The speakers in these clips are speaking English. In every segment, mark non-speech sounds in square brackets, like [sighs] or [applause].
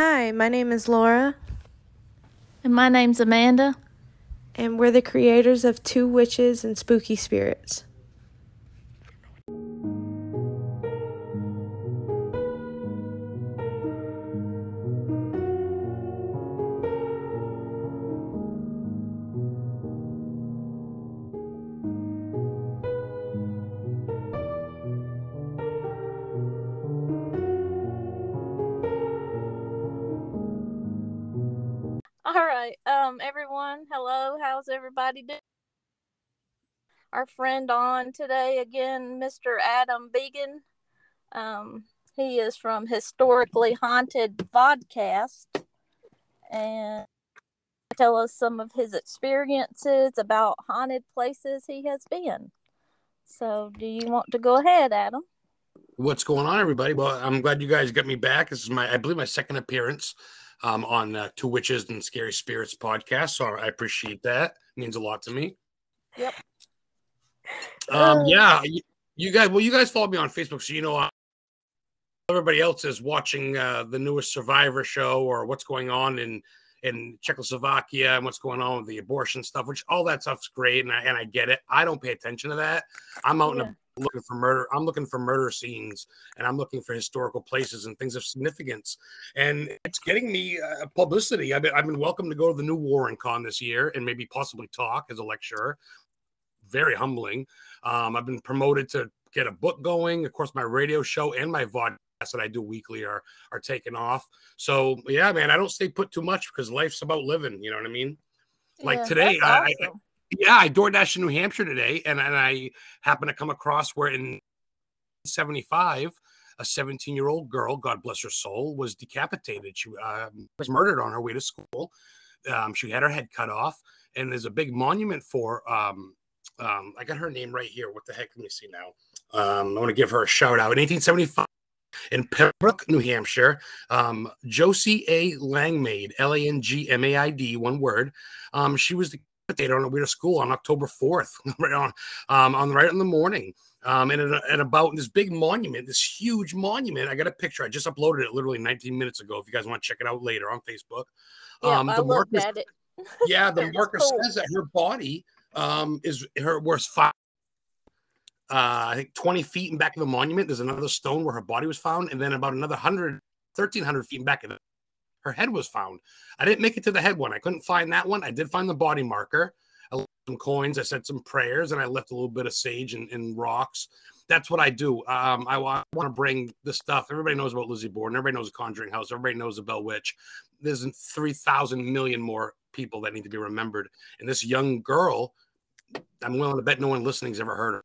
Hi, my name is Laura, And my name's Amanda. and we're the creators of Two Witches and Spooky Spirits. Our friend on today again, Mr. Adam Begin. Um, he is from Historically Haunted Vodcast, and tell us some of his experiences about haunted places he has been. So, do you want to go ahead, Adam? What's going on, everybody? Well, I'm glad you guys got me back. This is my, I believe, my second appearance um, on uh, Two Witches and Scary Spirits podcast. So I appreciate that. It means a lot to me. Yep. Um, Uh, yeah, you, you guys. Well, you guys follow me on Facebook, so you know uh, everybody else is watching uh, the newest Survivor show or what's going on in in Czechoslovakia and what's going on with the abortion stuff. Which all that stuff's great, and I, and I get it. I don't pay attention to that. I'm out in Yeah. the looking for murder. I'm looking for murder scenes and I'm looking for historical places and things of significance. And it's getting me uh, publicity. I've been, I've been welcome to go to the new Warren Con this year and maybe possibly talk as a lecturer. Very humbling. Um, I've been promoted to get a book going. Of course, my radio show and my vodcast that I do weekly are are taking off. So yeah, man, I don't stay put too much because life's about living. You know what I mean? Like Yeah, today, that's I- I- yeah, I DoorDash in New Hampshire today, and, and I happened to come across where in 75, a 17 year old girl, God bless her soul, was decapitated. She um, was murdered on her way to school. Um, she had her head cut off, and there's a big monument for. Um, um, I got her name right here. What the heck? Let me see now. Um, I want to give her a shout out. In 1875, in Pembroke, New Hampshire, um, Josie A. Langmaid, L A N G M A I D, one word. Um, she was the decapitated on her way to school on October 4th, [laughs] right on, um, on right in the morning. Um, and, at- about this big monument, this huge monument. I got a picture. I just uploaded it literally 19 minutes ago. If you guys want to check it out later on Facebook. Yeah, um, I the marker- at it. yeah, the marker cool. says that her body um, is her was five. Uh, I think 20 feet in back of the monument. There's another stone where her body was found, and then about another 100, 1300 feet in back of it, her head was found. I didn't make it to the head one. I couldn't find that one. I did find the body marker. I left some coins. I said some prayers, and I left a little bit of sage and, and rocks. That's what I do. Um, I, want to bring the stuff. Everybody knows about Lizzie Borden. Everybody knows the Conjuring House. Everybody knows the Bell Witch. There's 3,000 million more people that need to be remembered. And this young girl, I'm willing to bet no one listening's ever heard her.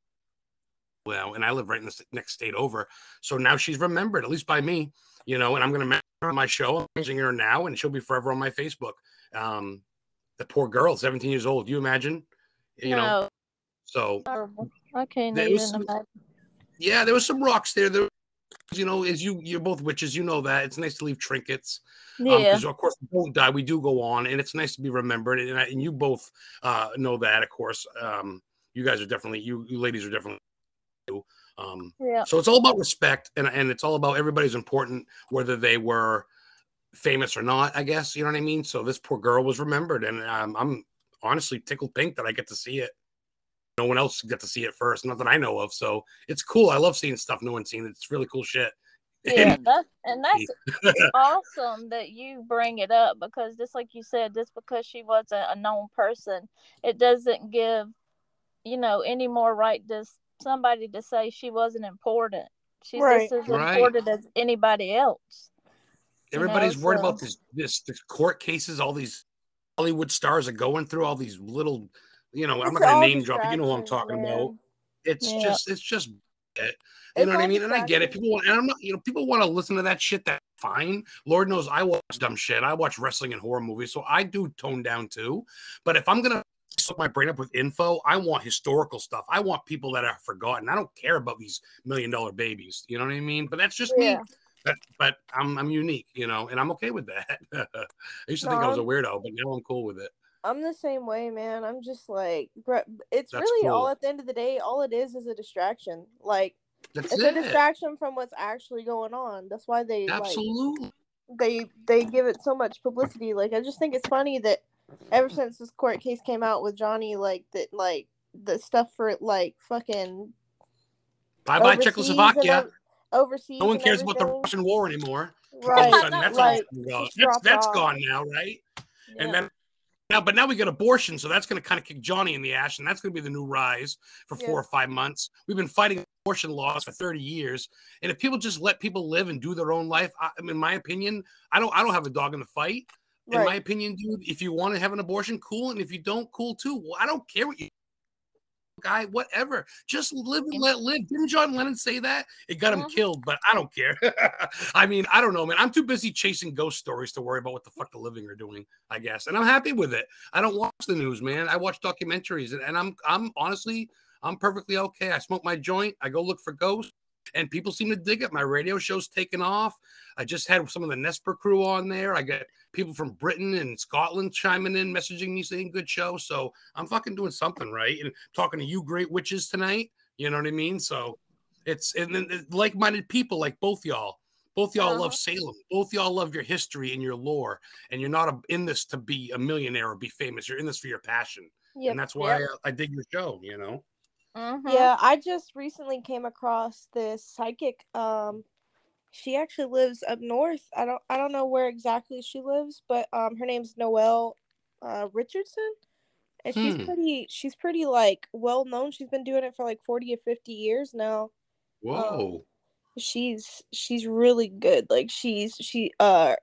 Well, and I live right in the next state over. So now she's remembered, at least by me, you know, and I'm going to mention her on my show. I'm mentioning her now, and she'll be forever on my Facebook. Um, the poor girl, 17 years old. You imagine? You know, so. I There was some- yeah, there was some rocks there. There, you know, as you you're both witches, you know that it's nice to leave trinkets. Um, Yeah, 'cause of course we don't die, we do go on, and it's nice to be remembered. And, I, and you both uh, know that, of course. Um, you guys are definitely you, you ladies are definitely. Um, yeah. so it's all about respect, and and it's all about everybody's important, whether they were famous or not. I guess you know what I mean. So this poor girl was remembered, and um, I'm honestly tickled pink that I get to see it. No one else got to see it first, not that I know of. So it's cool. I love seeing stuff no one's seen. It's really cool shit. Yeah, And- that, and that's [laughs] awesome that you bring it up because just like you said, just because she wasn't a known person, it doesn't give, you know, any more right to somebody to say she wasn't important. She's Right. just as Right. important as anybody else. You know, Everybody's worried so- about this, this this court cases. All these Hollywood stars are going through all these little, you know. I'm not going to name drop. You know who I'm talking man. about. It's Yeah. just, it's just, it. you It's know what I mean. And I get it. People, want, and I'm not, you know, people want to listen to that shit. That's fine. Lord knows I watch dumb shit. I watch wrestling and horror movies, so I do tone down too. But if I'm gonna soak my brain up with info, I want historical stuff. I want people that are forgotten. I don't care about these million dollar babies. You know what I mean? But that's just Yeah. me. But, but I'm I'm unique, you know, and I'm okay with that. [laughs] I used to think I was a weirdo, but now I'm cool with it. I'm the same way, man. I'm just like, it's That's really all at the end of the day, all it is is a distraction. Like, That's it's it. a distraction from what's actually going on. That's why they like, Absolutely. they they give it so much publicity. Like I just think it's funny that ever since this court case came out with Johnny, like that, like the stuff for like fucking Bye bye Czechoslovakia. overseas. No one cares about the. Russian war anymore. All Right, of a sudden, that's, all like gonna that's, that's gone now, right? Yeah. And then now, but now we got abortion, so that's going to kind of kick Johnny in the ass, and that's going to be the new rise for Yeah. four or five months. We've been fighting abortion laws for thirty years, and if people just let people live and do their own life, I, in my opinion, I don't, I don't have a dog in the fight. In my opinion, dude, if you want to have an abortion, cool, and if you don't, cool too. Well, I don't care what you guy, whatever. Just live and let live. Didn't John Lennon say that? It got him Mhm. killed, but I don't care. [laughs] I mean, I don't know, man. I'm too busy chasing ghost stories to worry about what the fuck the living are doing, I guess. And I'm happy with it. I don't watch the news, man. I watch documentaries and, and I'm I'm honestly I'm perfectly okay. I smoke my joint, I go look for ghosts, and people seem to dig it. My radio show's taken off. I just had some of the Nesper crew on there. I got people from Britain and Scotland chiming in, messaging me saying good show. So I'm fucking doing something right and talking to you great witches tonight. You know what I mean? So it's and then like-minded people like both y'all. Both y'all Uh-huh. love Salem. Both y'all love your history and your lore. And you're not a, in this to be a millionaire or be famous. You're in this for your passion. Yep. And that's why Yep. I, I dig your show, you know? Mhm. Yeah, I just recently came across this psychic. Um, she actually lives up north. I don't I don't know where exactly she lives, but um, her name's Noelle uh, Richardson, and she's Hmm. pretty she's pretty like well known. She's been doing it for like forty or fifty years now. Whoa. She's she's really good. Like she's she uh,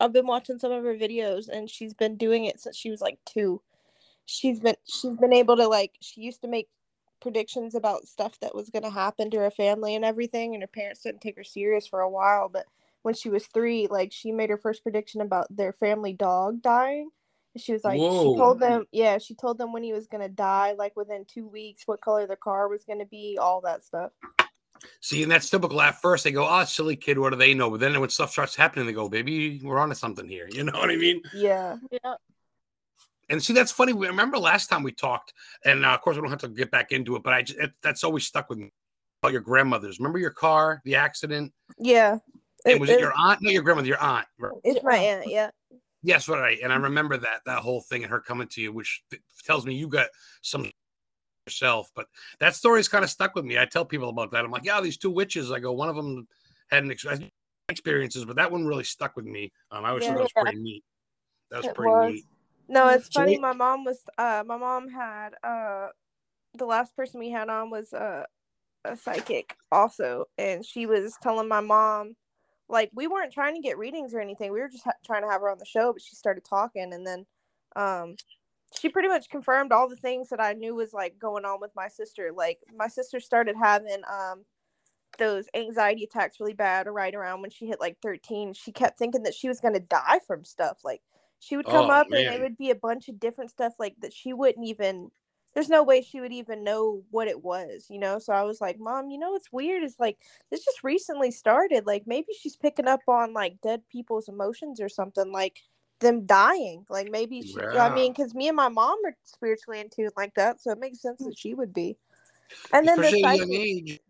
I've been watching some of her videos, and she's been doing it since she was like two. She's been she's been able to like she used to make predictions about stuff that was going to happen to her family and everything and her parents didn't take her serious for a while but when she was three like she made her first prediction about their family dog dying and she was like Whoa. she told them yeah she told them when he was going to die like within two weeks what color the car was going to be all that stuff See, and that's typical. At first, they go, "Oh, silly kid, what do they know?" But then when stuff starts happening, they go, "Baby, we're onto something here." [laughs] You know what I mean? yeah Yeah. And see, that's funny. We remember last time we talked, and uh, of course, we don't have to get back into it. But I just it, that's always stuck with me about your grandmothers. Remember your car, the accident? yeah And was it your aunt? No, your grandmother, your aunt. right? it's my aunt yeah Yes, right. And I remember that that whole thing and her coming to you, which tells me you got some yourself. But that story's kind of stuck with me. I tell people about that. I'm like, yeah, these two witches. I go, one of them had an ex- experiences, but that one really stuck with me. Um, I always thought that was Yeah. pretty neat. That was It pretty was. neat. No, it's funny. My mom was uh my mom had uh the last person we had on was uh, a psychic also and she was telling my mom like we weren't trying to get readings or anything. We were just ha- trying to have her on the show, but she started talking and then um she pretty much confirmed all the things that I knew was like going on with my sister. Like my sister started having um those anxiety attacks really bad right around when she hit like 13. She kept thinking that she was going to die from stuff like she would come Oh, up and it would be a bunch of different stuff like that she wouldn't even there's no way she would even know what it was you know? So i was like mom you know what's weird is like this just recently started like maybe she's picking up on like dead people's emotions or something like them dying like maybe she, i mean because me and my mom are spiritually in tune like that so it makes sense that she would be. And then the Especially young psychic, age.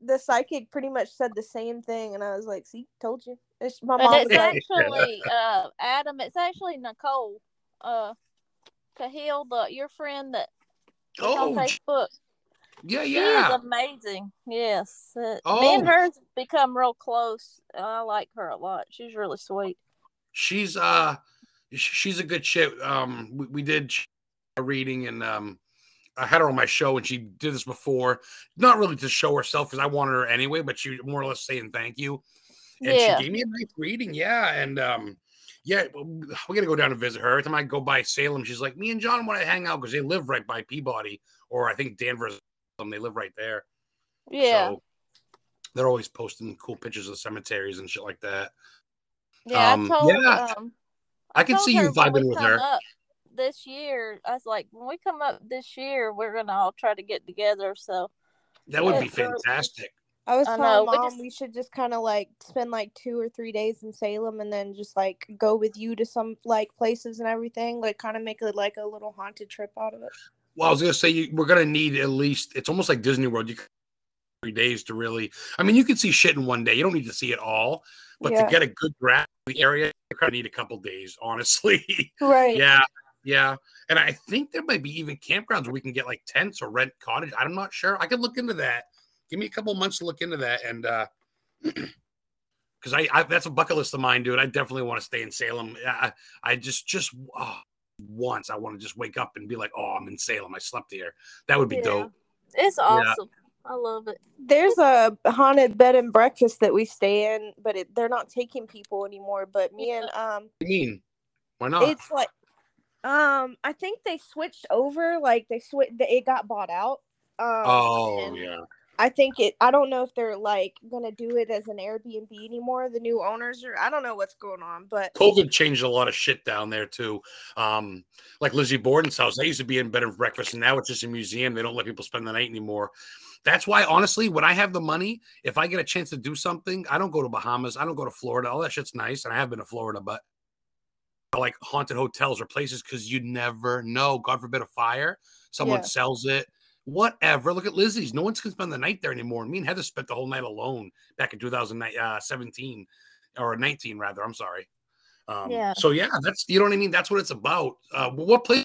The psychic pretty much said the same thing and i was like see told you it's, my mom it's like actually uh Adam. It's actually Nicole uh Cahill, the your friend that Oh, on Facebook. yeah, She yeah. is amazing. Yes, uh, me Oh. and her have become real close. I like her a lot. She's really sweet. she's uh she's a good chick um we, we did a reading and um i had her on my show and she did this before not really to show herself because i wanted her anyway but she more or less saying thank you and Yeah. she gave me a nice reading yeah and um yeah we're gonna go down and visit her every time i go by salem she's like me and john want to hang out because they live right by peabody or i think danvers um, they live right there Yeah, so they're always posting cool pictures of cemeteries and shit like that yeah. um, I told. yeah. Um, I can see you her when we vibing with her. Up this year, I was like, when we come up this year, we're gonna all try to get together. So that would be Yeah, so- fantastic I was I telling know, we mom just- we should just kind of like spend like two or three days in Salem and then just like go with you to some like places and everything, like kind of make it like a little haunted trip out of it. Well, I was gonna say you, we're gonna need at least. It's almost like Disney World. You three days to really. I mean, you can see shit in one day. You don't need to see it all, but Yeah. to get a good grasp of the area, you kind of need a couple days, honestly. [laughs] Right. yeah, yeah. And I think there might be even campgrounds where we can get like tents or rent cottage. I'm not sure. I could look into that. Give me a couple months to look into that, and uh [clears throat] because I, I that's a bucket list of mine, dude. I definitely want to stay in Salem. I, I just just oh, once I want to just wake up and be like, oh, I'm in Salem. I slept here. That would be Yeah. dope. It's awesome. I love it. There's a haunted bed and breakfast that we stay in, but it, they're not taking people anymore. But me and um, What do you mean? Why not? it's like, um, I think they switched over. Like they switched. It got bought out. Um, oh yeah. I think it. I don't know if they're like gonna do it as an Airbnb anymore. The new owners, are. I don't know what's going on. But COVID changed a lot of shit down there too. Um, like Lizzie Borden's house, they used to be in bed and breakfast, and now it's just a museum. They don't let people spend the night anymore. That's why, honestly, when I have the money, if I get a chance to do something, I don't go to Bahamas, I don't go to Florida. All that shit's nice, and I have been to Florida, but like haunted hotels or places because you never know. God forbid a fire, someone Yeah. sells it. Whatever. Look at Lizzie's. No one's gonna spend the night there anymore. Me and Heather spent the whole night alone back in 2017 or 19, rather. I'm sorry. Um, Yeah. So yeah, that's you know what I mean. That's what it's about. Uh, what place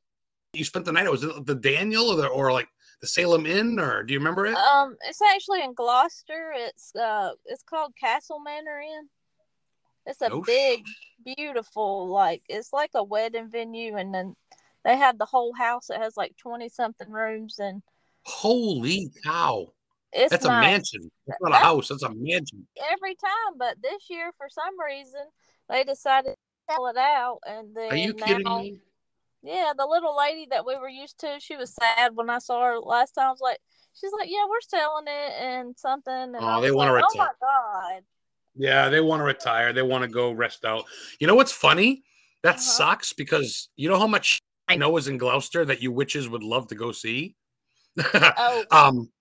you spent the night? at? Was it the Daniel or the, or like the Salem Inn or do you remember it? Um, it's actually in Gloucester. It's uh, it's called Castle Manor Inn. It's a big, beautiful, like it's like a wedding venue, and then they have the whole house. It has like twenty something rooms, and Holy cow! it's That's a mansion. That's not a That's- house. That's a mansion. every time. But this year, for some reason, they decided to sell it out, and then Are you kidding me? Yeah, the little lady that we were used to, she was sad when I saw her last time. I was like, she's like, yeah, we're selling it and something. And Oh, they wanna like, oh my god. Yeah, they want to retire. They want to go rest out. You know what's funny? That Uh-huh. sucks because you know how much I know is in Gloucester that you witches would love to go see. [laughs] Oh. um.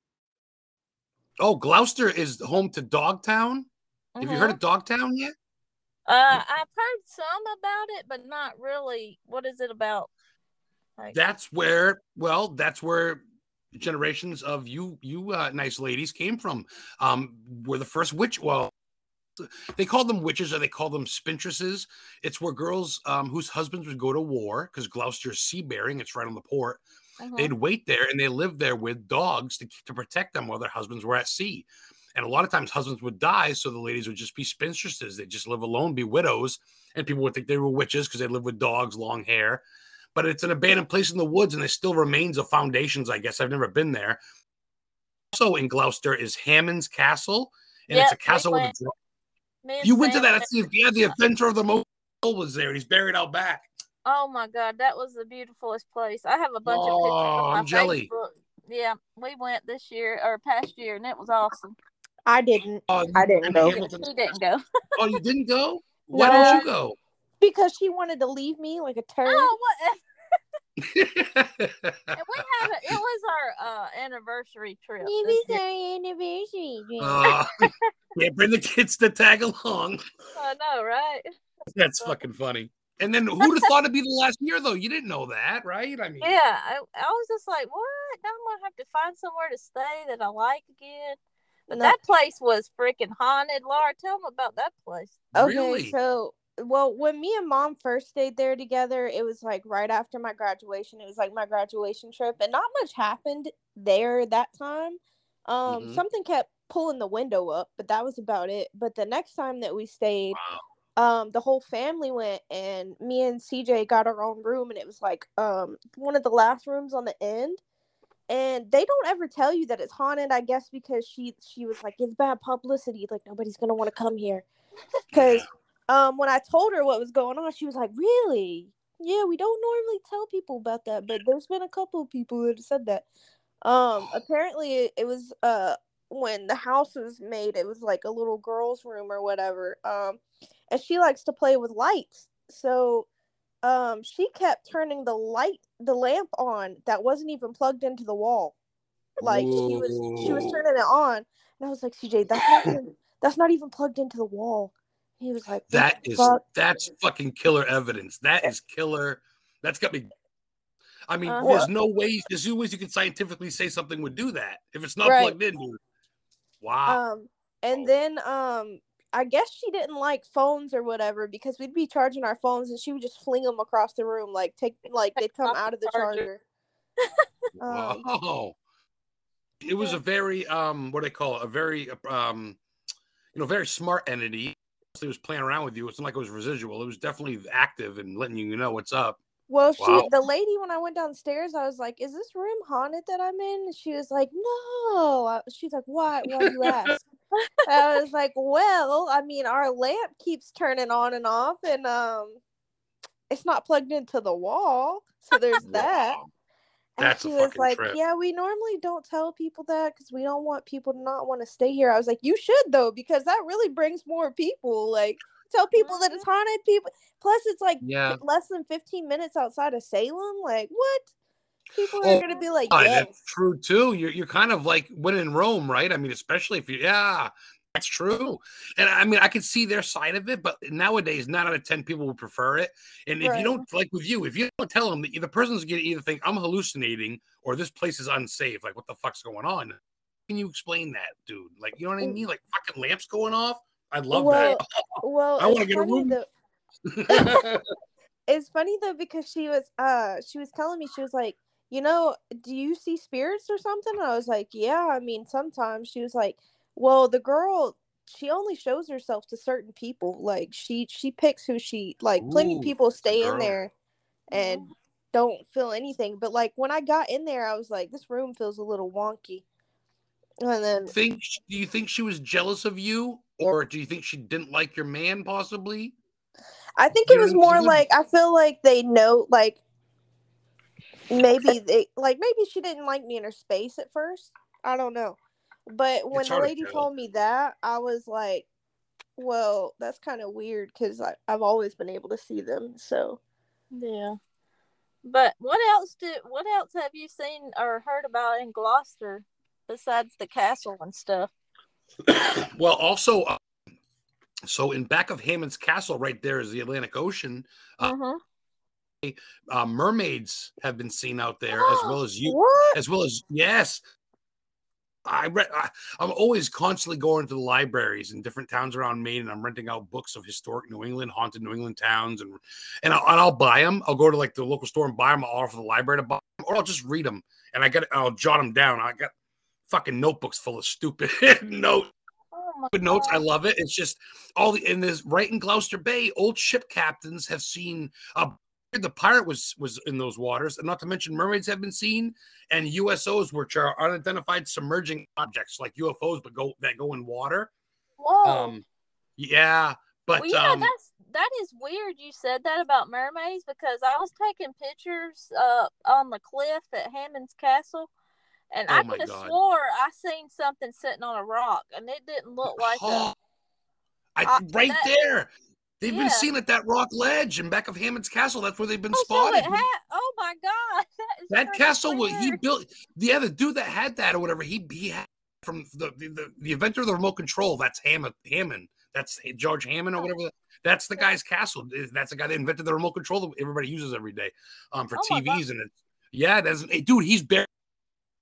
Oh, Gloucester is home to Dogtown. Have you heard Mhm. of Dogtown yet? Uh, I've heard some about it, but not really. What is it about? Like, That's where, well, that's where generations of you, you uh, nice ladies came from. Um, were the first witch. Well, they called them witches or they call them spintresses. It's where girls um, whose husbands would go to war because Gloucester's sea bearing, It's right on the port. mhm. They'd wait there and they lived there with dogs to, to protect them while their husbands were at sea. And a lot of times husbands would die, so the ladies would just be spinstresses. They'd just live alone, be widows, and people would think they were witches because they live with dogs, long hair. But it's an abandoned place in the woods, and there still remains of foundations. I guess I've never been there. Also in Gloucester is Hammond's Castle, and it's a castle with a went. Dra- You went to Sam that? went- That's the yeah, the adventure of the Mo was there. He's buried out back. Oh my god, that was the beautifulest place. I have a bunch of pictures Oh, on my I'm jelly. Facebook. Yeah, we went this year or past year, and it was awesome. I didn't Oh, I didn't go. Hamilton's- He didn't go. [laughs] Oh, you didn't go? Why No. didn't you go? because she wanted to leave me like a turd. Oh, what? [laughs] And we had a, it was our uh, anniversary trip. It this was year. our anniversary. drink. Uh, yeah, bring the kids to tag along. I know, right? That's fucking funny. And then who'd have [laughs] thought it'd be the last year though? You didn't know that, right? I mean, Yeah, I, I was just like, what? Now I'm gonna have to find somewhere to stay that I like again. But No. that place was freaking haunted. Laura, tell them about that place. Okay, really? so well, when me and mom first stayed there together, it was like right after my graduation. It was like my graduation trip, and not much happened there that time. Um, Mhm. something kept pulling the window up, but that was about it. But the next time that we stayed, Wow. um, the whole family went, and me and CJ got our own room, and it was like um one of the last rooms on the end. And they don't ever tell you that it's haunted, I guess, because she she was like, it's bad publicity. Like nobody's gonna want to come here. [laughs] Because um, when I told her what was going on, she was like, "Really? Yeah, we don't normally tell people about that, but there's been a couple of people that have said that." Um, apparently, it, it was uh when the house was made, it was like a little girl's room or whatever. Um, and she likes to play with lights, so um, she kept turning the light, the lamp on that wasn't even plugged into the wall. Like she was, she was turning it on, and I was like, "CJ, that's not even, that's not even plugged into the wall." He was like, "What That the is fuck?" that's fucking killer evidence. That is killer. That's got me. I mean, Uh-huh. there's no way There's no ways you can scientifically say something would do that if it's not Right. plugged in. Dude. Wow. Um, and then um, I guess she didn't like phones or whatever because we'd be charging our phones and she would just fling them across the room, like take like they'd come out of the charger. charger. [laughs] [laughs] Um, Wow. It was Yeah. a very um what do they call it? A very um you know, very smart entity. It was playing around with you. It's not like it was residual. It was definitely active and letting you know what's up. Well, she Wow. the lady when I went downstairs, I was like, "Is this room haunted that I'm in?" And she was like, "No." She's like, "Why? Why you ask?" [laughs] I was like, "Well, I mean, our lamp keeps turning on and off, and um, it's not plugged into the wall, so there's that." Wow. And That's a she was like, trip. "Yeah, we normally don't tell people that because we don't want people to not want to stay here." I was like, "You should though, because that really brings more people. Like, tell people that it's mm-hmm. haunted. People. Plus, it's like Yeah. less than fifteen minutes outside of Salem. Like, what? People are Oh, gonna be like, God, yes. That's true too. You're you're kind of like when in Rome, right? I mean, especially if you yeah, that's true. And I mean, I can see their side of it, but nowadays, nine out of ten people would prefer it. And if Right. you don't like with you, if you don't tell them that the person's gonna either think I'm hallucinating or this place is unsafe, like what the fuck's going on? Can you explain that, dude? Like, you know what I mean? Like fucking lamps going off. I'd love well, that. well, I wanna get a room. though- [laughs] [laughs] it's funny though because she was uh she was telling me she was like you know do you see spirits or something and i was like yeah i mean sometimes she was like well the girl she only shows herself to certain people like she she picks who she like plenty of people stay in there and don't feel anything but like when i got in there i was like this room feels a little wonky and then think do you think she was jealous of you or do you think she didn't like your man possibly I think it was more like I feel like they know like maybe [laughs] they like maybe she didn't like me in her space at first. I don't know. But when the hard to lady told me that, I was like, well, that's kind of weird because I've always been able to see them. So Yeah. But what else did what else have you seen or heard about in Gloucester besides the castle and stuff? [coughs] well also uh, so in back of hammond's castle right there is the atlantic ocean Uh, Mm-hmm. uh, mermaids have been seen out there as well [gasps] as you what? as well as yes I read. I, I'm always constantly going to the libraries in different towns around Maine, and I'm renting out books of historic New England, haunted New England towns, and and I'll, and I'll buy them. I'll go to like the local store and buy them. I'll offer the library to buy them, or I'll just read them, and I got I'll jot them down. I got fucking notebooks full of stupid [laughs] notes Oh good notes. I love it. It's just all the in this right in Gloucester Bay, old ship captains have seen uh, the pirate was was in those waters, and not to mention mermaids have been seen, and USOs, which are unidentified submerging objects like UFOs, but go that go in water. Whoa. Um, yeah, but well, yeah, um, that's that is weird. You said that about mermaids because I was taking pictures uh on the cliff at Hammond's Castle, and Oh I could have swore I seen something sitting on a rock, and it didn't look like a. oh, I, uh, right that- there. They've Yeah. been seen at that rock ledge in back of Hammond's Castle. That's where they've been Oh, spotted. it had. Oh my God, [laughs] that, that castle what he built yeah the dude that had that or whatever he he had from the the, the, inventor of the remote control that's hammond hammond that's george hammond or Oh. whatever that's the guy's castle that's the guy that invented the remote control that everybody uses every day um for Oh tvs and it's yeah that's hey, dude he's buried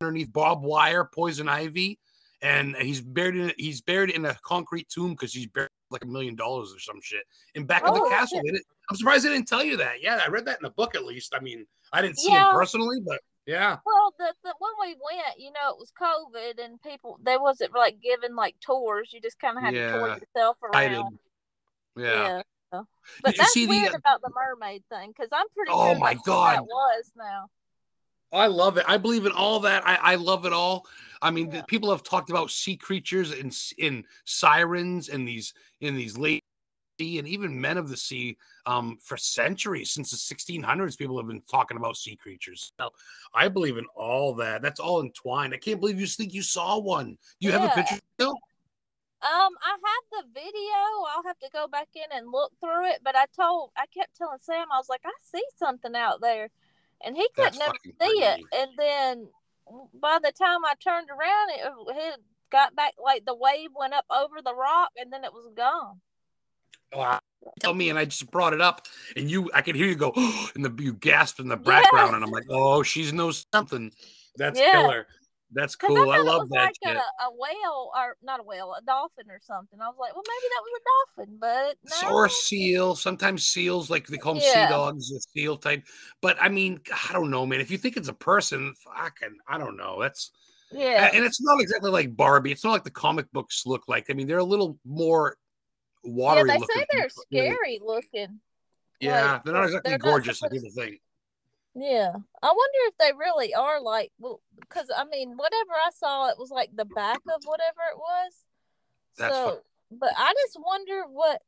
underneath barbed wire poison ivy and he's buried in he's buried in a concrete tomb because he's buried like a million dollars or some shit in back of the Oh, castle. They didn't- i'm surprised they didn't tell you that yeah i read that in the book at least i mean i didn't see Yeah. him personally but yeah Well, the, the when we went, you know, it was COVID, and people there wasn't like giving like tours. You just kind of had to tour Yeah, yourself around. Yeah. so. But Did that's see the, weird uh, about the mermaid thing because I'm pretty Oh sure my what that God. was now. I love it. I believe in all that. I, I love it all. I mean, Yeah. people have talked about sea creatures and in sirens and these in these late sea and even men of the sea um, for centuries since the 1600s. People have been talking about sea creatures. So I believe in all that. That's all entwined. I can't believe you think you saw one. Do you have a picture? still? Um, I have the video. I'll have to go back in and look through it. But I told, I kept telling Sam, I was like, I see something out there, and he couldn't never see it. And then by the time I turned around, it had got back like the wave went up over the rock, and then it was gone. Wow. Tell me, and I just brought it up, and you, I could hear you go, [gasps] and the you gasped in the background, and I'm like, oh, she knows something. That's Yeah. killer. That's cool. I, thought it love was that like a, a whale, or not a whale, a dolphin or something. I was like, well, maybe that was a dolphin, but no. Or a seal. Sometimes seals, like they call them Yeah. sea dogs, a seal type. But I mean, I don't know, man. If you think it's a person, fucking, I don't know. That's yeah, and it's not exactly like Barbie. It's not like the comic books look like. I mean, they're a little more yeah. watery. They looking say they're scary looking. Yeah, like, they're not exactly they're not gorgeous like people think. Yeah, I wonder if they really are like, well, because I mean, whatever I saw, it was like the back of whatever it was. That's so, but I just wonder what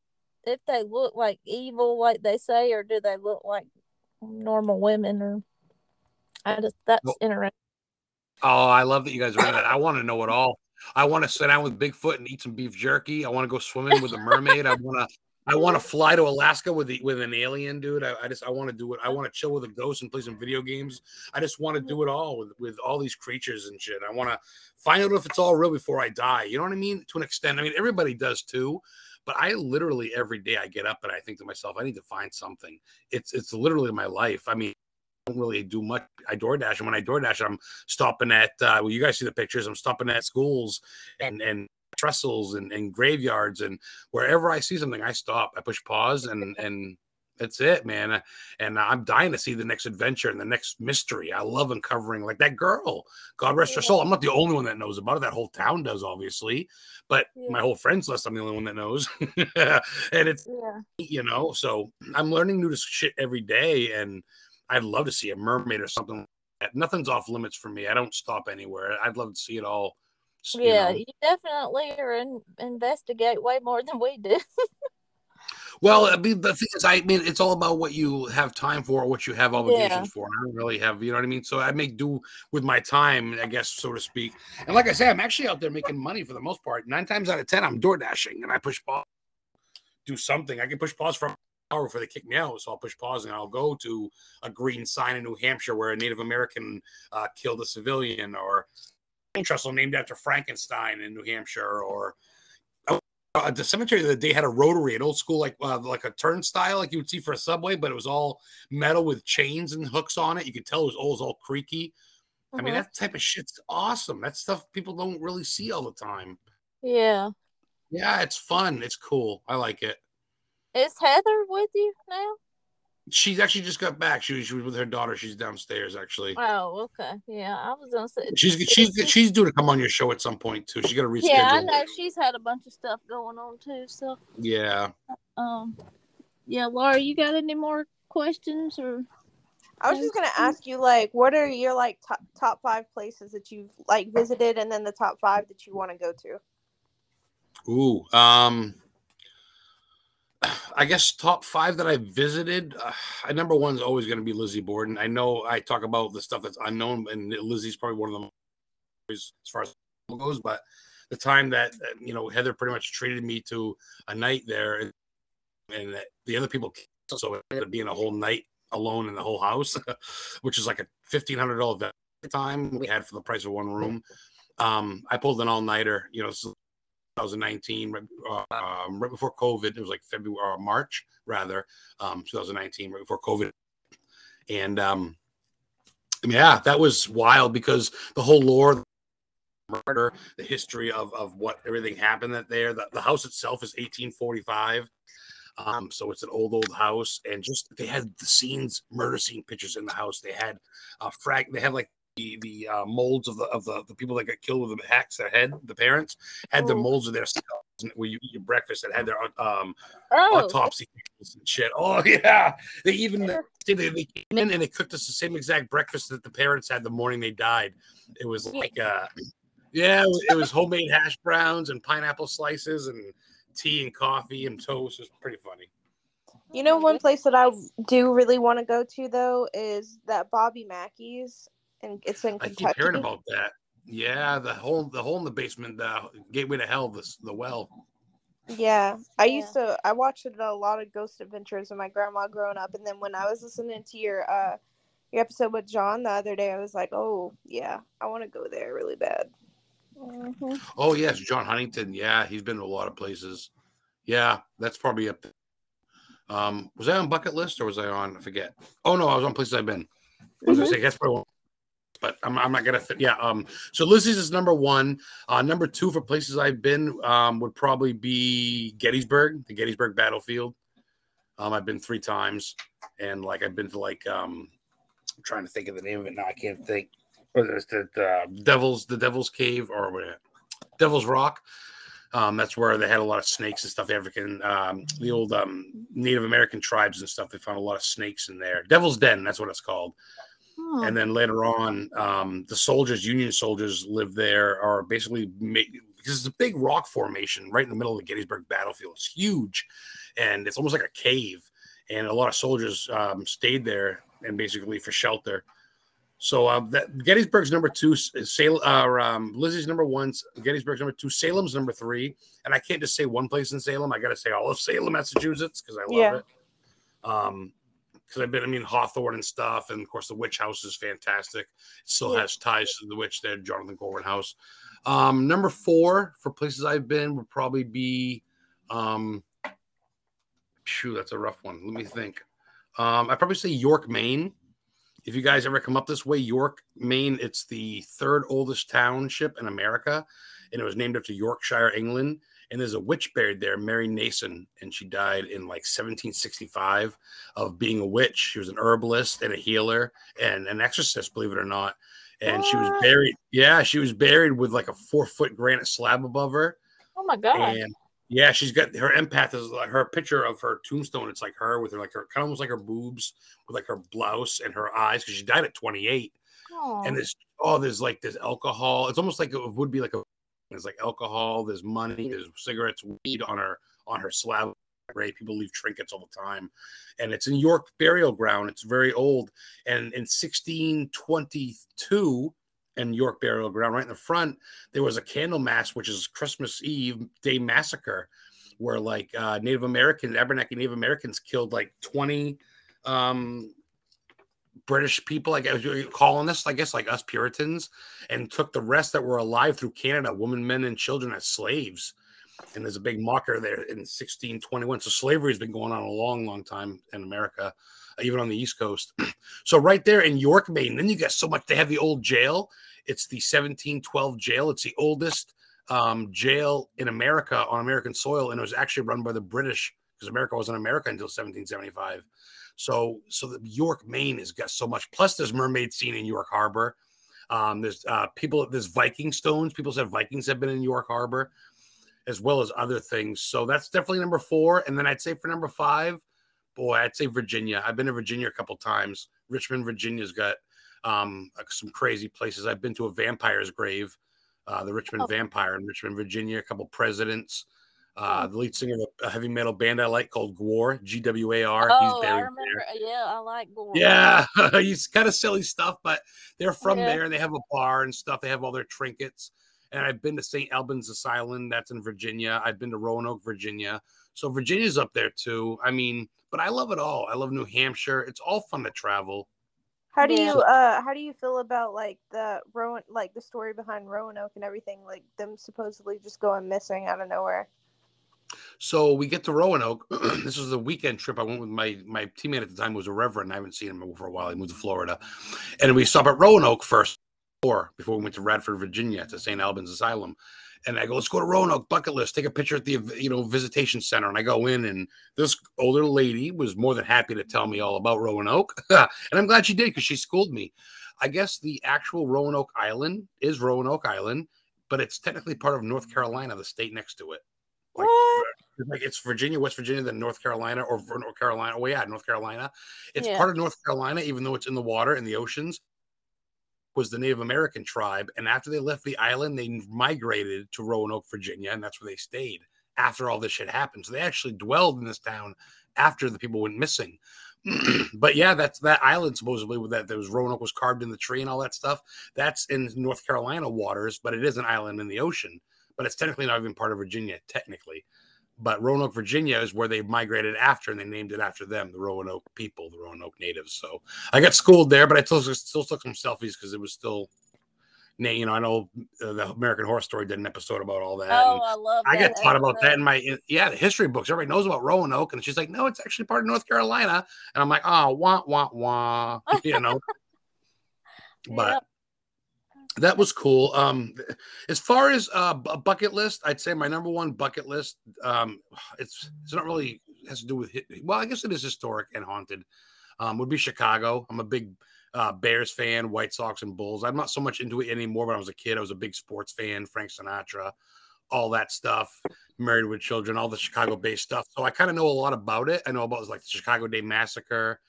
if they look like evil, like they say, or do they look like normal women? Or I just that's Well- interesting. Oh, I love that you guys are into that. I want to know it [coughs] all. I want to sit down with Bigfoot and eat some beef jerky. I want to go swimming with a mermaid. I want to. I want to fly to Alaska with the, with an alien, dude. I, I just I want to do it. I want to chill with a ghost and play some video games. I just want to do it all with with all these creatures and shit. I want to find out if it's all real before I die. You know what I mean? To an extent. I mean, everybody does too. But I literally every day I get up and I think to myself, I need to find something. It's it's literally my life. I mean, I don't really do much. I DoorDash, and when I DoorDash, I'm stopping at. Uh, well, you guys see the pictures. I'm stopping at schools and and trestles and, and graveyards and wherever I see something, I stop. I push pause and [laughs] and that's it, man. And I'm dying to see the next adventure and the next mystery. I love uncovering like that girl. God rest her soul. I'm not the only one that knows about it. That whole town does, obviously, but my whole friends list, I'm the only one that knows. [laughs] and it's Yeah, you know, so I'm learning new shit every day, and I'd love to see a mermaid or something. Like. Nothing's off limits for me. I don't stop anywhere. I'd love to see it all. S- you yeah. know. You definitely are in, investigate way more than we do. [laughs] Well, I mean, the thing is, I mean, it's all about what you have time for, what you have obligations Yeah. for. I don't really have, you know what I mean. So I make do with my time, I guess, so to speak. And like I say, I'm actually out there making money for the most part. Nine times out of ten, I'm door dashing, and I push pause, do something. I can push pause for an hour before they kick me out, so I'll push pause and I'll go to a green sign in New Hampshire where a Native American uh, killed a civilian, or trestle named after Frankenstein in New Hampshire, or uh, the cemetery that they had a rotary, an old school like uh, like a turnstile, like you would see for a subway, but it was all metal with chains and hooks on it. You could tell it was was all creaky. I mean, Mhm. that type of shit's awesome. That stuff people don't really see all the time. yeah. Yeah, it's fun. It's cool. I like it. Is Heather with you now? She's actually just got back. She was, she was with her daughter. She's downstairs actually. Oh, okay. Yeah, I was gonna say She's she's she's due to come on your show at some point too. She got to reschedule. Yeah, I know she's had a bunch of stuff going on too. So, Yeah. um, yeah, Laura, you got any more questions or? I was just gonna ask you, like, what are your like top top five places that you've like visited, and then the top five that you want to go to? Ooh, um, I guess top five that I've visited. Uh, number one is always going to be Lizzie Borden. I know I talk about the stuff that's unknown, and Lizzie's probably one of them as far as goes. But the time that uh, you know Heather pretty much treated me to a night there, and, and the other people, so it ended up being a whole night alone in the whole house, [laughs] which is like a fifteen hundred dollar time we had for the price of one room. Um, I pulled an all nighter, you know. So 2019, right, uh, um, right before COVID. It was like February or March, rather, um, 2019, right before COVID. And um, yeah, that was wild because the whole lore, murder, the history of, of what everything happened that there. The, the house itself is 1845. Um, so it's an old, old house, and just they had the scenes, murder scene pictures in the house. They had a frag, they had like the the uh, molds of the of the, the people that got killed with the hacks their head the parents had the Oh. molds of their skulls where you eat your breakfast that had their um Oh, autopsy and shit. Oh [laughs] yeah. They even did they, they came in and they cooked us the same exact breakfast that the parents had the morning they died. It was like uh yeah it was, it was homemade hash browns and pineapple slices and tea and coffee and toast. It was pretty funny. You know, one place that I do really want to go to though is that Bobby Mackey's, and it's in i keep hearing about that yeah the hole the hole in the basement the gateway to hell the, the well Yeah, I Yeah. used to. I watched a lot of Ghost Adventures with my grandma growing up, and then when I was listening to your uh your episode with John the other day, I was like, oh yeah, I want to go there really bad. mhm. Oh yes, John Huntington. Yeah, he's been to a lot of places. Yeah, that's probably up. there. Um, was I on bucket list or was I on? I forget. Oh no, I was on places I've been. I was gonna say that's probably one but I'm, I'm not gonna fit. Yeah. Um. So Lizzie's is number one. Uh, number two for places I've been um, would probably be Gettysburg, the Gettysburg battlefield. Um, I've been three times, and like I've been to like um, I'm trying to think of the name of it now. I can't think. Whether it's the, Devil's the Devil's Cave or? Devil's Rock. Um, that's where they had a lot of snakes and stuff. African, um, the old um, Native American tribes and stuff. They found a lot of snakes in there. Devil's Den, that's what it's called. Hmm. And then later on, um, the soldiers, Union soldiers, live there. Are basically made, because it's a big rock formation right in the middle of the Gettysburg battlefield. It's huge, and it's almost like a cave. And a lot of soldiers um, stayed there and basically for shelter. So uh, that Gettysburg's number two, Salem, uh, um, Lizzie's number one, Gettysburg's number two, Salem's number three, and I can't just say one place in Salem. I got to say all of Salem, Massachusetts, because I love Yeah. it. Um, because I've been, I mean, Hawthorne and stuff, and of course the Witch House is fantastic. It still Yeah. has ties to the Witch there, Jonathan Corwin House. Um, number four for places I've been would probably be, um, shoot, that's a rough one. Let me think. Um, I'd probably say York, Maine. If you guys ever come up this way, York, Maine, it's the third oldest township in America, and it was named after Yorkshire, England. And there's a witch buried there, Mary Nason, and she died in like 1765 of being a witch. She was an herbalist and a healer and an exorcist, believe it or not. And she was buried. Yeah, she was buried with like a four foot granite slab above her. Oh my god. And yeah, she's got her empath is like her picture of her tombstone. It's like her with her like her kind of almost like her boobs with like her blouse and her eyes because she died at 28. Aw. And this oh, there's like this alcohol. It's almost like it would be like a there's like alcohol, there's money, there's cigarettes, weed on her on her slab. Right, people leave trinkets all the time, and it's in York burial ground. It's very old, and in 1622, in York burial ground, right in the front, there was a Candlemas, which is Christmas Eve Day massacre, where like uh, Native American, Abenaki Native Americans killed like 20 um, British people, like colonists, I guess, like us Puritans, and took the rest that were alive through Canada, women, men, and children as slaves. And there's a big marker there in 1621. So slavery has been going on a long, long time in America, even on the East Coast. [clears throat] so right there in York, Maine, then you get so much. They have the old jail. It's the 1712 jail. It's the oldest um, jail in America on American soil, and it was actually run by the British because America wasn't America until 1775. So, so the York, Maine has got so much. Plus, there's mermaid scene in York Harbor. Um, there's uh, people. There's Viking stones. People said Vikings have been in York Harbor, as well as other things. So that's definitely number four. And then I'd say for number five, boy, I'd say Virginia. I've been to Virginia a couple times. Richmond, Virginia's got um, some crazy places. I've been to a vampire's grave, uh, the Richmond Oh. Vampire in Richmond, Virginia. A couple presidents. Uh, the lead singer of a heavy metal band I like called Gwar, G W A R. oh, He's I remember. there. Yeah, I like gore. Yeah, [laughs] he's kind of silly stuff, but they're from Yeah. there. They have a bar and stuff. They have all their trinkets. And I've been to St. Albans Asylum, that's in Virginia. I've been to Roanoke, Virginia. So Virginia's up there too. I mean, but I love it all. I love New Hampshire. It's all fun to travel. How do Yeah. you uh how do you feel about like the Rowan like the story behind Roanoke and everything like them supposedly just going missing out of nowhere? So we get to Roanoke. [clears throat] this was a weekend trip. I went with my my teammate at the time was a reverend. I haven't seen him for a while. He moved to Florida, and we stop at Roanoke first, or before we went to Radford, Virginia, to St. Albans Asylum. And I go, let's go to Roanoke bucket list. Take a picture at the you know visitation center. And I go in, and this older lady was more than happy to tell me all about Roanoke, [laughs] and I'm glad she did because she schooled me. I guess the actual Roanoke Island is Roanoke Island, but it's technically part of North Carolina, the state next to it. Like? Like it's Virginia, West Virginia, then North Carolina, or North Carolina. Oh yeah, North Carolina. It's Yeah. part of North Carolina, even though it's in the water in the oceans. Was the Native American tribe, and after they left the island, they migrated to Roanoke, Virginia, and that's where they stayed after all this shit happened. So they actually dwelled in this town after the people went missing. [clears throat] but yeah, that's that island supposedly with that there was Roanoke was carved in the tree and all that stuff. That's in North Carolina waters, but it is an island in the ocean. But it's technically not even part of Virginia, technically. But Roanoke, Virginia is where they migrated after, and they named it after them, the Roanoke people, the Roanoke natives. So I got schooled there, but I still, still took some selfies because it was still, you know, I know uh, the American Horror Story did an episode about all that. Oh, I love. I got taught about that in my, in- yeah, the history books. Everybody knows about Roanoke, and she's like, no, it's actually part of North Carolina. And I'm like, oh, wah, wah, wah, [laughs] you know. [laughs] But. That was cool. Um, as far as uh, a bucket list, I'd say my number one bucket list. Um, it's it's not really has to do with well, I guess it is historic and haunted. Um, would be Chicago. I'm a big uh, Bears fan, White Sox and Bulls. I'm not so much into it anymore. When I was a kid, I was a big sports fan, Frank Sinatra, all that stuff. Married with Children, all the Chicago-based stuff. So I kind of know a lot about it. I know about like the Chicago Day Massacre.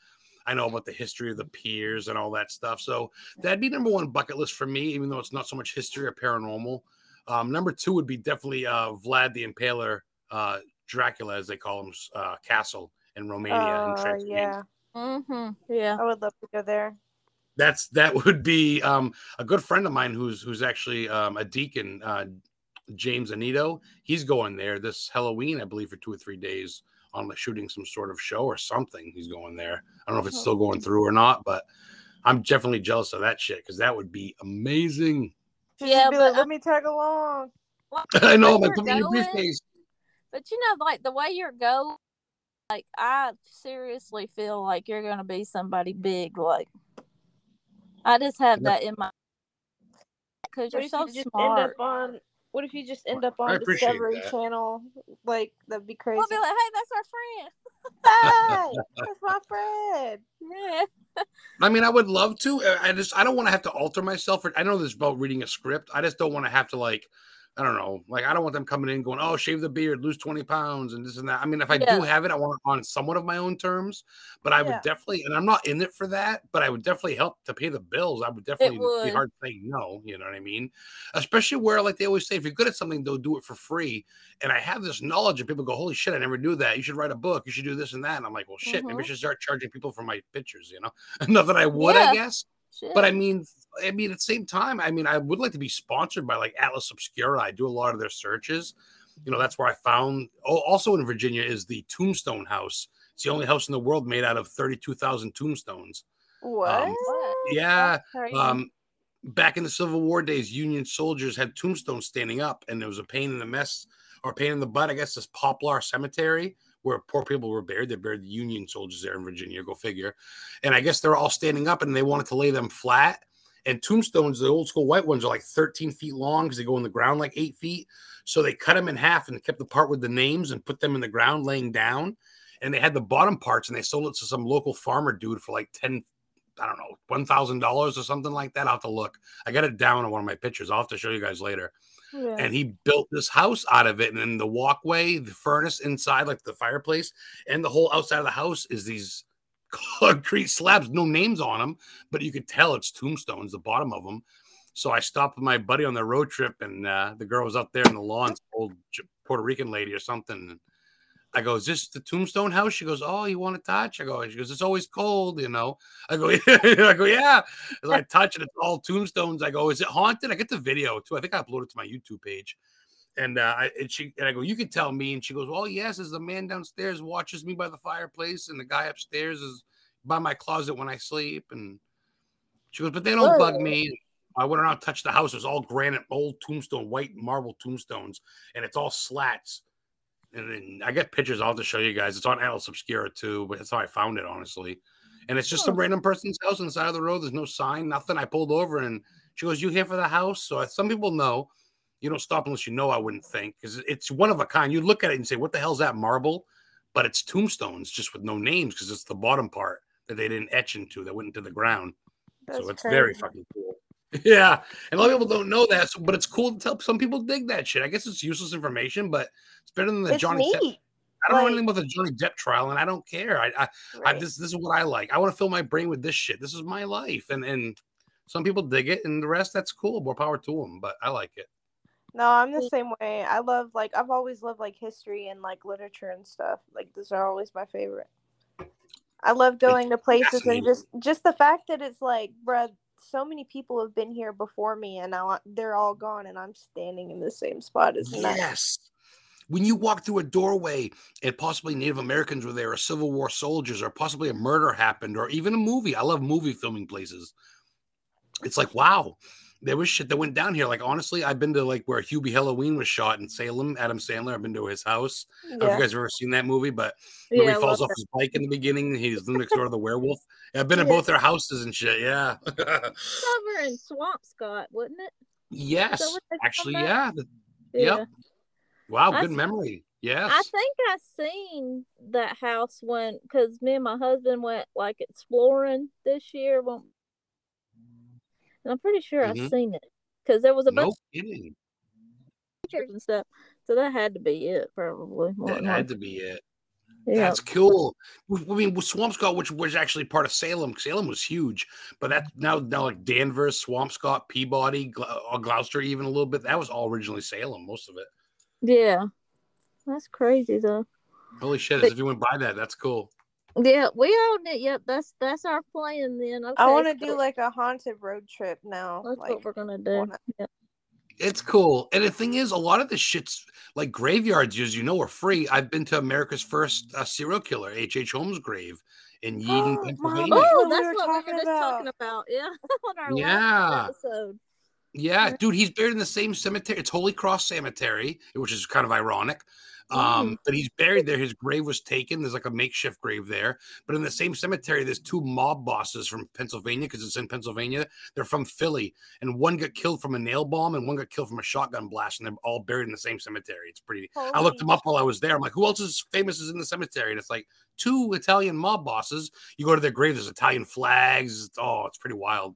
I know about the history of the piers and all that stuff. So that'd be number one bucket list for me, even though it's not so much history or paranormal. Um, number two would be definitely uh, Vlad the Impaler, uh, Dracula, as they call him, uh, castle in Romania. Uh, yeah. Mm-hmm. Yeah. I would love to go there. That's that [laughs] would be um, a good friend of mine who's who's actually um, a deacon, uh, James Anito. He's going there this Halloween, I believe, for two or three days on like shooting some sort of show or something. He's going there. I don't know if it's oh, still going through or not, but I'm definitely jealous of that shit because that would be amazing. yeah, but, like, let me tag along. [laughs] I know, but put me in your briefcase. But you know, like the way you're going, like I seriously feel like you're gonna be somebody big. Like I just have that in my because you're so you smart. End up on, what if you just end up on Discovery that. Channel? Like that'd be crazy. We'll be like, hey, that's our friend. [laughs] hey, [laughs] that's my friend. Yeah. I mean, I would love to. I just I don't want to have to alter myself. I know this is about reading a script. I just don't want to have to like I don't know. Like, I don't want them coming in going, oh, shave the beard, lose 20 pounds, and this and that. I mean, if I yeah. do have it, I want it on somewhat of my own terms, but I yeah. would definitely, and I'm not in it for that, but I would definitely help to pay the bills. I would definitely would. be hard saying no. You know what I mean? Especially where, like they always say, if you're good at something, they'll do it for free. And I have this knowledge, and people go, holy shit, I never knew that. You should write a book. You should do this and that. And I'm like, well, shit, mm-hmm. maybe I mm-hmm. should start charging people for my pictures, you know? [laughs] not that I would, yeah. I guess. But I mean, I mean, at the same time, I mean, I would like to be sponsored by like Atlas Obscura. I do a lot of their searches. You know, that's where I found. Oh, also in Virginia is the Tombstone House. It's the only house in the world made out of thirty-two thousand tombstones. What? Um, yeah. Um, back in the Civil War days, Union soldiers had tombstones standing up, and there was a pain in the mess or pain in the butt. I guess this Poplar Cemetery where poor people were buried. They buried the Union soldiers there in Virginia. Go figure. And I guess they're all standing up, and they wanted to lay them flat. And tombstones, the old school white ones, are like 13 feet long because they go in the ground like eight feet. So they cut them in half and kept the part with the names and put them in the ground laying down. And they had the bottom parts and they sold it to some local farmer dude for like 10, I don't know, $1,000 or something like that. I'll have to look. I got it down on one of my pictures. I'll have to show you guys later. And he built this house out of it. And then the walkway, the furnace inside, like the fireplace, and the whole outside of the house is these [laughs] concrete slabs, no names on them, but you could tell it's tombstones, the bottom of them. So I stopped with my buddy on the road trip, and uh, the girl was up there in the lawn, old Puerto Rican lady or something. I go, is this the tombstone house? She goes, oh, you want to touch? I go, she goes, it's always cold, you know. I go, [laughs] yeah. I go, yeah. As I touch it, it's all tombstones. I go, is it haunted? I get the video too. I think I uploaded it to my YouTube page. And uh, I, and she and I go, you can tell me. And she goes, oh yes, as the man downstairs watches me by the fireplace, and the guy upstairs is by my closet when I sleep. And she goes, but they don't bug me. I went around, touched the house. It was all granite, old tombstone, white marble tombstones, and it's all slats and then I get pictures. I'll just show you guys. It's on Atlas Obscura too, but that's how I found it, honestly. And it's just oh. some random person's house on the side of the road. There's no sign, nothing. I pulled over and she goes, "You here for the house?" So some people know. You don't stop unless you know. I wouldn't think because it's one of a kind. You look at it and say, "What the hell's that marble?" But it's tombstones, just with no names, because it's the bottom part that they didn't etch into that went into the ground. That's so it's crazy. very fucking cool. [laughs] Yeah, and a lot of people don't know that, so, but it's cool to tell. Some people dig that shit. I guess it's useless information, but it's better than the it's Johnny. Depp. I don't know anything about the Johnny Depp trial, and I don't care. I, I, right. I this, this is what I like. I want to fill my brain with this shit. This is my life, and and some people dig it, and the rest that's cool. More power to them, but I like it. No, I'm the same way. I love like I've always loved like history and like literature and stuff. Like those are always my favorite. I love going to places and just just the fact that it's like, bruh, so many people have been here before me and now they're all gone and I'm standing in the same spot as Yes. When you walk through a doorway and possibly Native Americans were there, or Civil War soldiers, or possibly a murder happened, or even a movie. I love movie filming places. It's like, wow, there was shit that went down here. Like honestly, I've been to like where Hubie Halloween was shot in Salem. Adam Sandler. I've been to his house. I don't know if you guys have ever seen that movie, but where Yeah, he falls off his bike in the beginning. He's the next door to the [laughs] werewolf. I've been Yeah. both their houses and shit. Yeah. Cover [laughs] over in Swampscott, wouldn't it? yes. what they call Actually, that? yeah. The- Yep. Wow. I Good memory. Yes. I think I seen that house when, because me and my husband went like exploring this year. When, and I'm pretty sure I've seen it because there was a bunch no of pictures and stuff. So that had to be it, probably. more That had to be it. Yeah. That's cool. I mean, with Swampscott, which was actually part of Salem. Salem was huge, but that now now like Danvers, Swampscott, Peabody, Gl- uh, Gloucester, even a little bit. That was all originally Salem, most of it. Yeah. That's crazy though. Holy shit! But- As if you went by that, that's cool. Yeah, we own it. Yep, that's that's our plan then. Okay, I want to so do like a haunted road trip now. that's like, what we're gonna do. wanna- Yeah. It's cool. And the thing is, a lot of the shit's like graveyards, as you know, are free. I've been to America's first uh, serial killer, H. H. Holmes' grave in [gasps] Yeadon, Mom, Pennsylvania. That's Oh, what we that's what we were just talking about. Yeah, [laughs] on our Yeah. last episode. Yeah, dude, he's buried in the same cemetery. It's Holy Cross Cemetery, which is kind of ironic. Um, but he's buried there. His grave was taken. There's like a makeshift grave there. But in the same cemetery, there's two mob bosses from Pennsylvania because it's in Pennsylvania. They're from Philly, and one got killed from a nail bomb, and one got killed from a shotgun blast, and they're all buried in the same cemetery. It's pretty. I looked them up while I was there. I'm like, who else is famous is in the cemetery? And it's like two Italian mob bosses. You go to their grave, there's Italian flags. Oh, it's pretty wild.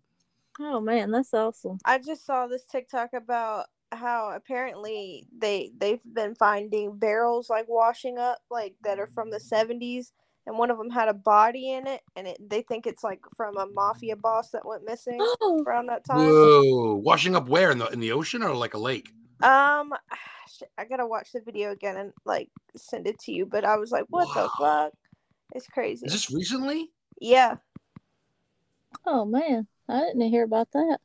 Oh man, that's awesome. I just saw this TikTok about how apparently they they've been finding barrels like washing up like that are from the 70s and one of them had a body in it and it, they think it's like from a mafia boss that went missing [gasps] around that time. Whoa, washing up where in the in the ocean or like a lake? Um [sighs] I got to watch the video again and like send it to you but I was like what the fuck? It's crazy. Is this recently? yeah. oh man, I didn't hear about that.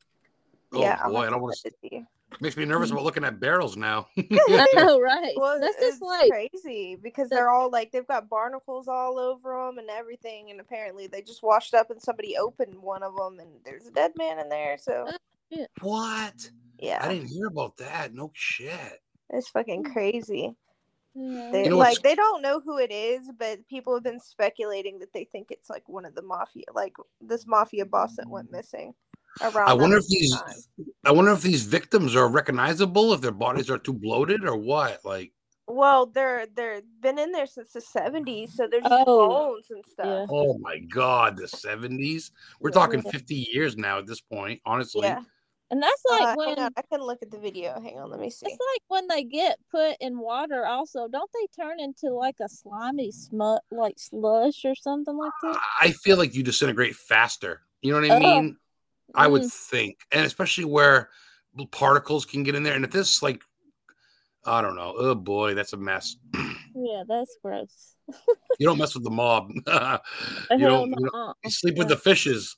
Oh yeah. I'll boy, I don't want to you. Makes me nervous about looking at barrels now. [laughs] [laughs] I know, right? Well, that's just like crazy because they're all like they've got barnacles all over them and everything, and apparently they just washed up and somebody opened one of them and there's a dead man in there. So oh, what? Yeah, I didn't hear about that. No shit. it's fucking hmm. crazy. yeah. They You know like they don't know who it is, but people have been speculating that they think it's like one of the mafia, like this mafia boss that went mm. missing around. I wonder if these time. I wonder if these victims are recognizable, if their bodies are too bloated or what. Like, Well, they're they're been in there since the seventies, so they're just Oh, bones and stuff. yeah. oh my god, the 70s. We're Yeah. talking 50 years now at this point, honestly. Yeah, And that's Uh, like hang when on, I can look at the video. Hang on, let me see. it's like when they get put in water. Also, don't they turn into like a slimy smut, like slush or something like that? I feel like you disintegrate faster. You know what I Oh. mean? I would Mm. think, and especially where particles can get in there. And if this, like, I don't know, oh boy, that's a mess. [clears throat] Yeah, that's gross. You don't mess with the mob. [laughs] you don't. You, don't- you sleep with the fishes.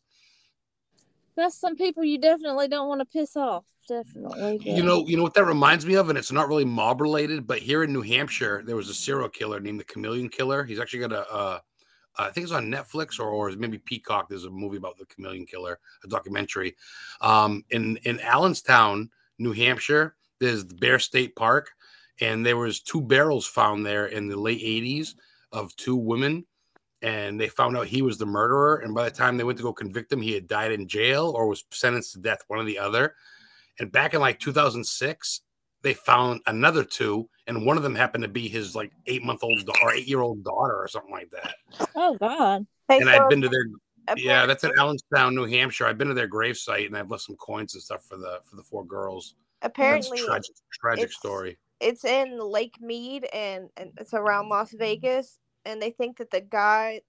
That's some people you definitely don't want to piss off. Definitely. You know, you know what that reminds me of, and it's not really mob related, but here in New Hampshire, there was a serial killer named the Chameleon Killer. He's actually got a, uh, I think it's on Netflix or or maybe Peacock. There's a movie about the Chameleon Killer, a documentary. Um, in in Allenstown, New Hampshire, there's the Bear State Park, and there was two barrels found there in the late '80s of two women, and they found out he was the murderer. And by the time they went to go convict him, he had died in jail or was sentenced to death, one or the other. And back in like 2006, they found another two, and one of them happened to be his like eight month old or eight year old daughter or something like that. Oh God. Hey, And so I've been to their yeah, that's in Allenstown, New Hampshire. I've been to their gravesite and I've left some coins and stuff for the for the four girls. That's apparently a tragic, tragic it's- story. it's in Lake Mead and, and it's around Las mm-hmm. Vegas, and they think that the guy,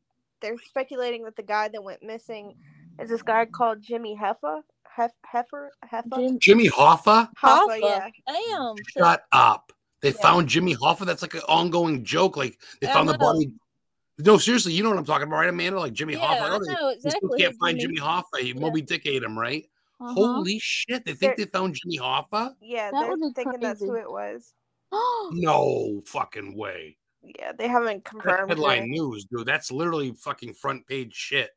they're speculating that the guy that went missing is this guy called Jimmy Heffa. Hef, Heifer? Heffa? Jim- Jimmy Hoffa, Hoffa, Hoffa. yeah. Damn. shut up. They Yeah. found Jimmy Hoffa. That's like an ongoing joke. Like they I found the body. No, seriously, you know what I'm talking about, right, Amanda? Like Jimmy Yeah, Hoffa. I they- know they still exactly. can't find Jimmy Hoffa. He, Yeah. Moby Dick ate him, right? Uh-huh. Holy shit! They think they found Jimmy Hoffa? Yeah, That they're would be thinking that's who it was. [gasps] No fucking way. Yeah, they haven't That's confirmed. headline it. news, dude. That's literally fucking front page shit.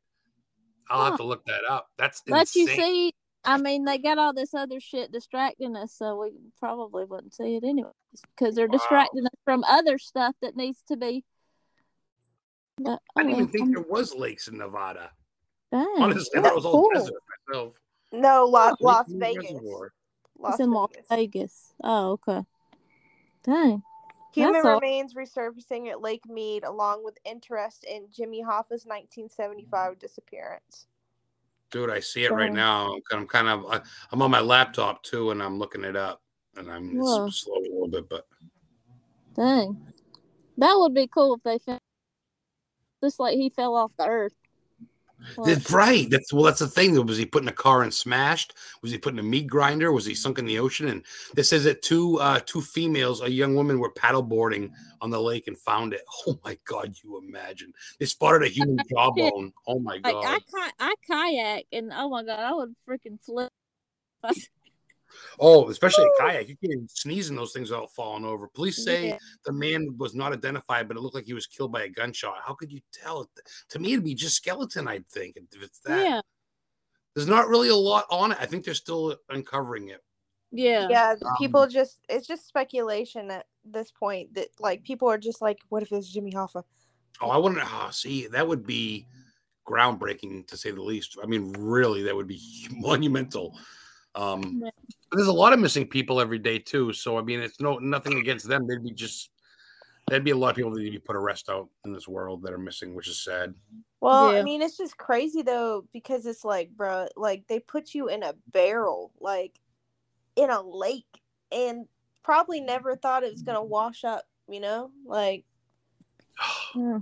I'll have to look that up. That's But you insane. see, I mean, they got all this other shit distracting us, so we probably wouldn't see it anyway because they're Wow. distracting us from other stuff that needs to be. But, I didn't oh, even think well, there was lakes in Nevada. dang, Honestly, I that's thought it was all cool. desert myself. No, Las, Lake Las Mead Vegas. Reservoir. Las It's in Las Vegas. Vegas. Oh, okay. Dang. Human That's all- remains resurfacing at Lake Mead, along with interest in Jimmy Hoffa's 1975 disappearance. Dude, I see it right now. I'm kind of, I'm on my laptop too, and I'm looking it up, and I'm slow a little bit, but Dang. That would be cool if they found just like he fell off the earth. Like, That's right. That's well. That's the thing. Was he put in a car and smashed? Was he put in a meat grinder? Was he sunk in the ocean? And this says that two uh, two females, a young woman, were paddleboarding on the lake and found it. [laughs] Oh my God! You imagine they spotted a human [laughs] jawbone. Oh my like God! I I kayak and oh my god, I would freaking flip. [laughs] Oh, especially a kayak. You can't even sneeze and those things without falling over. Police say Yeah. the man was not identified, but it looked like he was killed by a gunshot. How could you tell? To me, it'd be just skeleton. I'd think if it's that. Yeah, There's not really a lot on it. I think they're still uncovering it. yeah, Yeah, Um, people just, it's just speculation at this point that, like, people are just like, what if it's Jimmy Hoffa? Oh, I wouldn't. Oh, see, that would be groundbreaking to say the least. I mean, really, that would be [laughs] monumental. Um, Yeah. But there's a lot of missing people every day too. So I mean, it's no nothing against them. They'd be just there'd be a lot of people that need to be put arrest out in this world that are missing, which is sad. Well, Yeah. I mean, it's just crazy though, because it's like, bro, like, they put you in a barrel, like, in a lake, and probably never thought it was going to wash up, you know? Like, [sighs] yeah.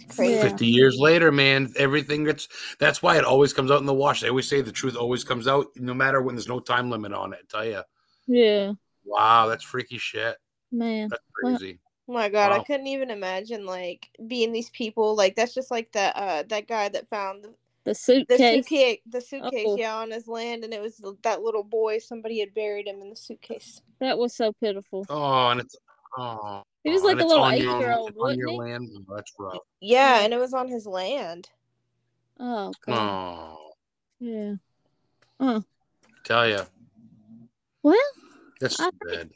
It's crazy. Yeah. 50 years later, man, everything gets that's why it always comes out in the wash. They always say the truth always comes out, no matter when there's no time limit on it. I tell you. yeah, Wow, that's freaky shit. man. That's crazy. Oh my god, I couldn't even imagine like being these people. Like that's just like that uh that guy that found the, The the suitcase. suitcase the suitcase Oh. yeah on his land and it was that little boy somebody had buried him in the suitcase. That was so pitiful. Oh, and it's oh He was oh, like a little on your- eight-year-old, it's on your wasn't he? land. Oh, that's rough. Yeah, and it was on his land. Oh god. Oh, Yeah. tell you, Well, that's I too bad.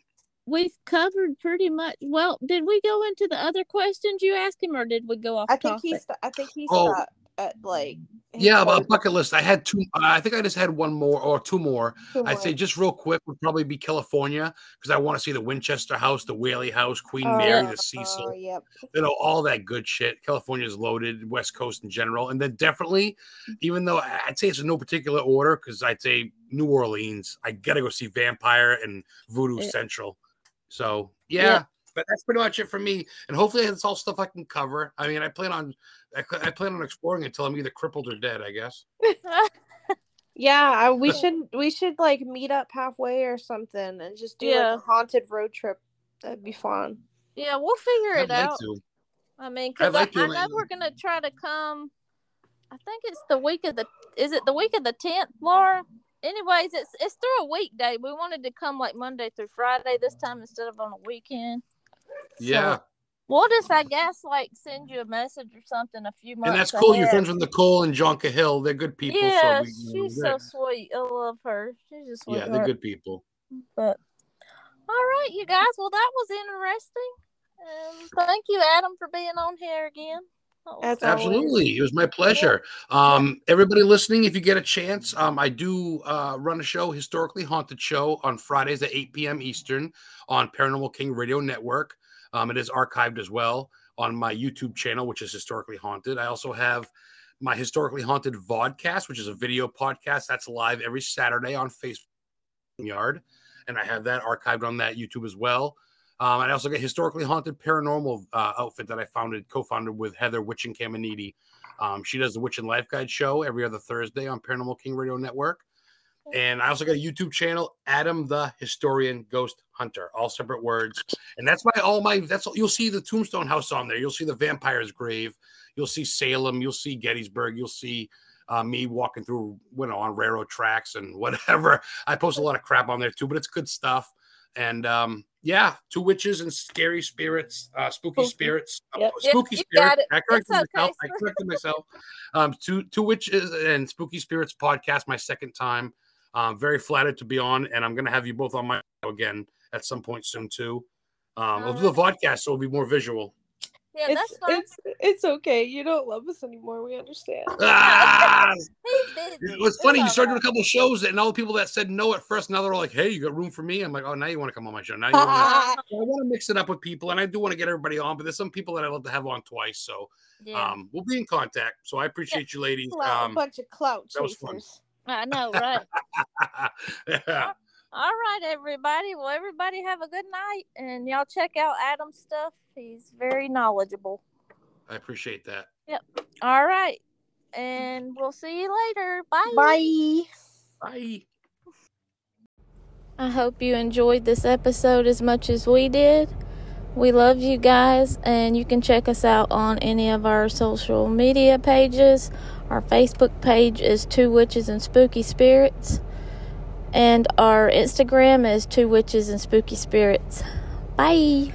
we've covered pretty much. Well, did we go into the other questions you asked him, or did we go off I think topic? he's I think he Oh. stopped at like Yeah, closed bucket list. I had two. I think I just had one more or two more. two I'd more. say just real quick would probably be California because I want to see the Winchester House, the Whaley House, Queen Oh, Mary, the Cecil. Oh, yep. you know, all that good shit. California's loaded, West Coast in general. And then definitely, even though I'd say it's in no particular order, because I'd say New Orleans, I gotta go see Vampire and Voodoo Yeah. Central. So yeah, Yeah. but that's pretty much it for me. And hopefully it's all stuff I can cover. I mean, I plan on I, I plan on exploring until I'm either crippled or dead, I guess. [laughs] Yeah, I, we should we should like meet up halfway or something and just do Yeah. like a haunted road trip. That'd be fun. yeah, we'll figure I'd it like out. to. I mean, because like I, I know we're gonna try to come. I think it's the week of the. Is it the week of the tenth, Laura? Anyways, it's it's through a weekday. We wanted to come like Monday through Friday this time instead of on a weekend. Yeah. So, we'll just, I guess, like send you a message or something a few months. And that's cool. You're ahead. friends with Nicole and John Hill. They're good people. Yeah, so we, she's they're- so sweet. I love her. She's a yeah, sweetheart. they're good people. But all right, you guys. Well, that was interesting. And thank you, Adam, for being on here again. That was That's fun. always- Absolutely. It was my pleasure. Um, everybody listening, if you get a chance, um, I do uh, run a show, Historically Haunted Show, on Fridays at 8 p.m. Eastern on Paranormal King Radio Network. Um, it is archived as well on my YouTube channel, which is Historically Haunted. I also have my Historically Haunted Vodcast, which is a video podcast that's live every Saturday on Facebook Yard. And I have that archived on that YouTube as well. Um, I also got historically haunted paranormal uh, outfit that I founded, co-founded with Heather Witchin Caminiti. Um, she does the Witch and Life Guide show every other Thursday on Paranormal King Radio Network. And I also got a YouTube channel, Adam the Historian Ghost Hunter, all separate words. And that's my all my that's all you'll see the Tombstone House on there. You'll see the vampire's grave, you'll see Salem, you'll see Gettysburg, you'll see uh, me walking through, you know, on railroad tracks and [laughs] whatever. I post a lot of crap on there too, but it's good stuff. And um, yeah, two witches and scary spirits, uh, spooky spirits, uh, Yep. Spooky you spirits. it. I corrected okay, myself. I corrected myself. Um, two two witches and spooky spirits podcast, my second time. Um, very flattered to be on, and I'm gonna have you both on my show again at some point soon too. Um, we'll do the podcast, so it'll be more visual. Yeah, it's, that's fine. it's it's okay. You don't love us anymore. We understand. [laughs] Ah! It was funny. You started doing a couple of shows, and all the people that said no at first, now they're all like, "Hey, you got room for me?" I'm like, "Oh, now you want to come on my show? Now you want to?" [laughs] I want to mix it up with people, and I do want to get everybody on. But there's some people that I love to have on twice, so Yeah, um, we'll be in contact. So I appreciate you, ladies. Clout, Um, a bunch of clout that was fun. Chasers. I know, right? [laughs] yeah. All right, everybody. Well, everybody have a good night, and y'all check out Adam's stuff. He's very knowledgeable. I appreciate that. Yep. All right, and we'll see you later. Bye. Bye. Bye. I hope you enjoyed this episode as much as we did. We love you guys, and you can check us out on any of our social media pages. Our Facebook page is Two Witches and Spooky Spirits, and our Instagram is Two Witches and Spooky Spirits. Bye.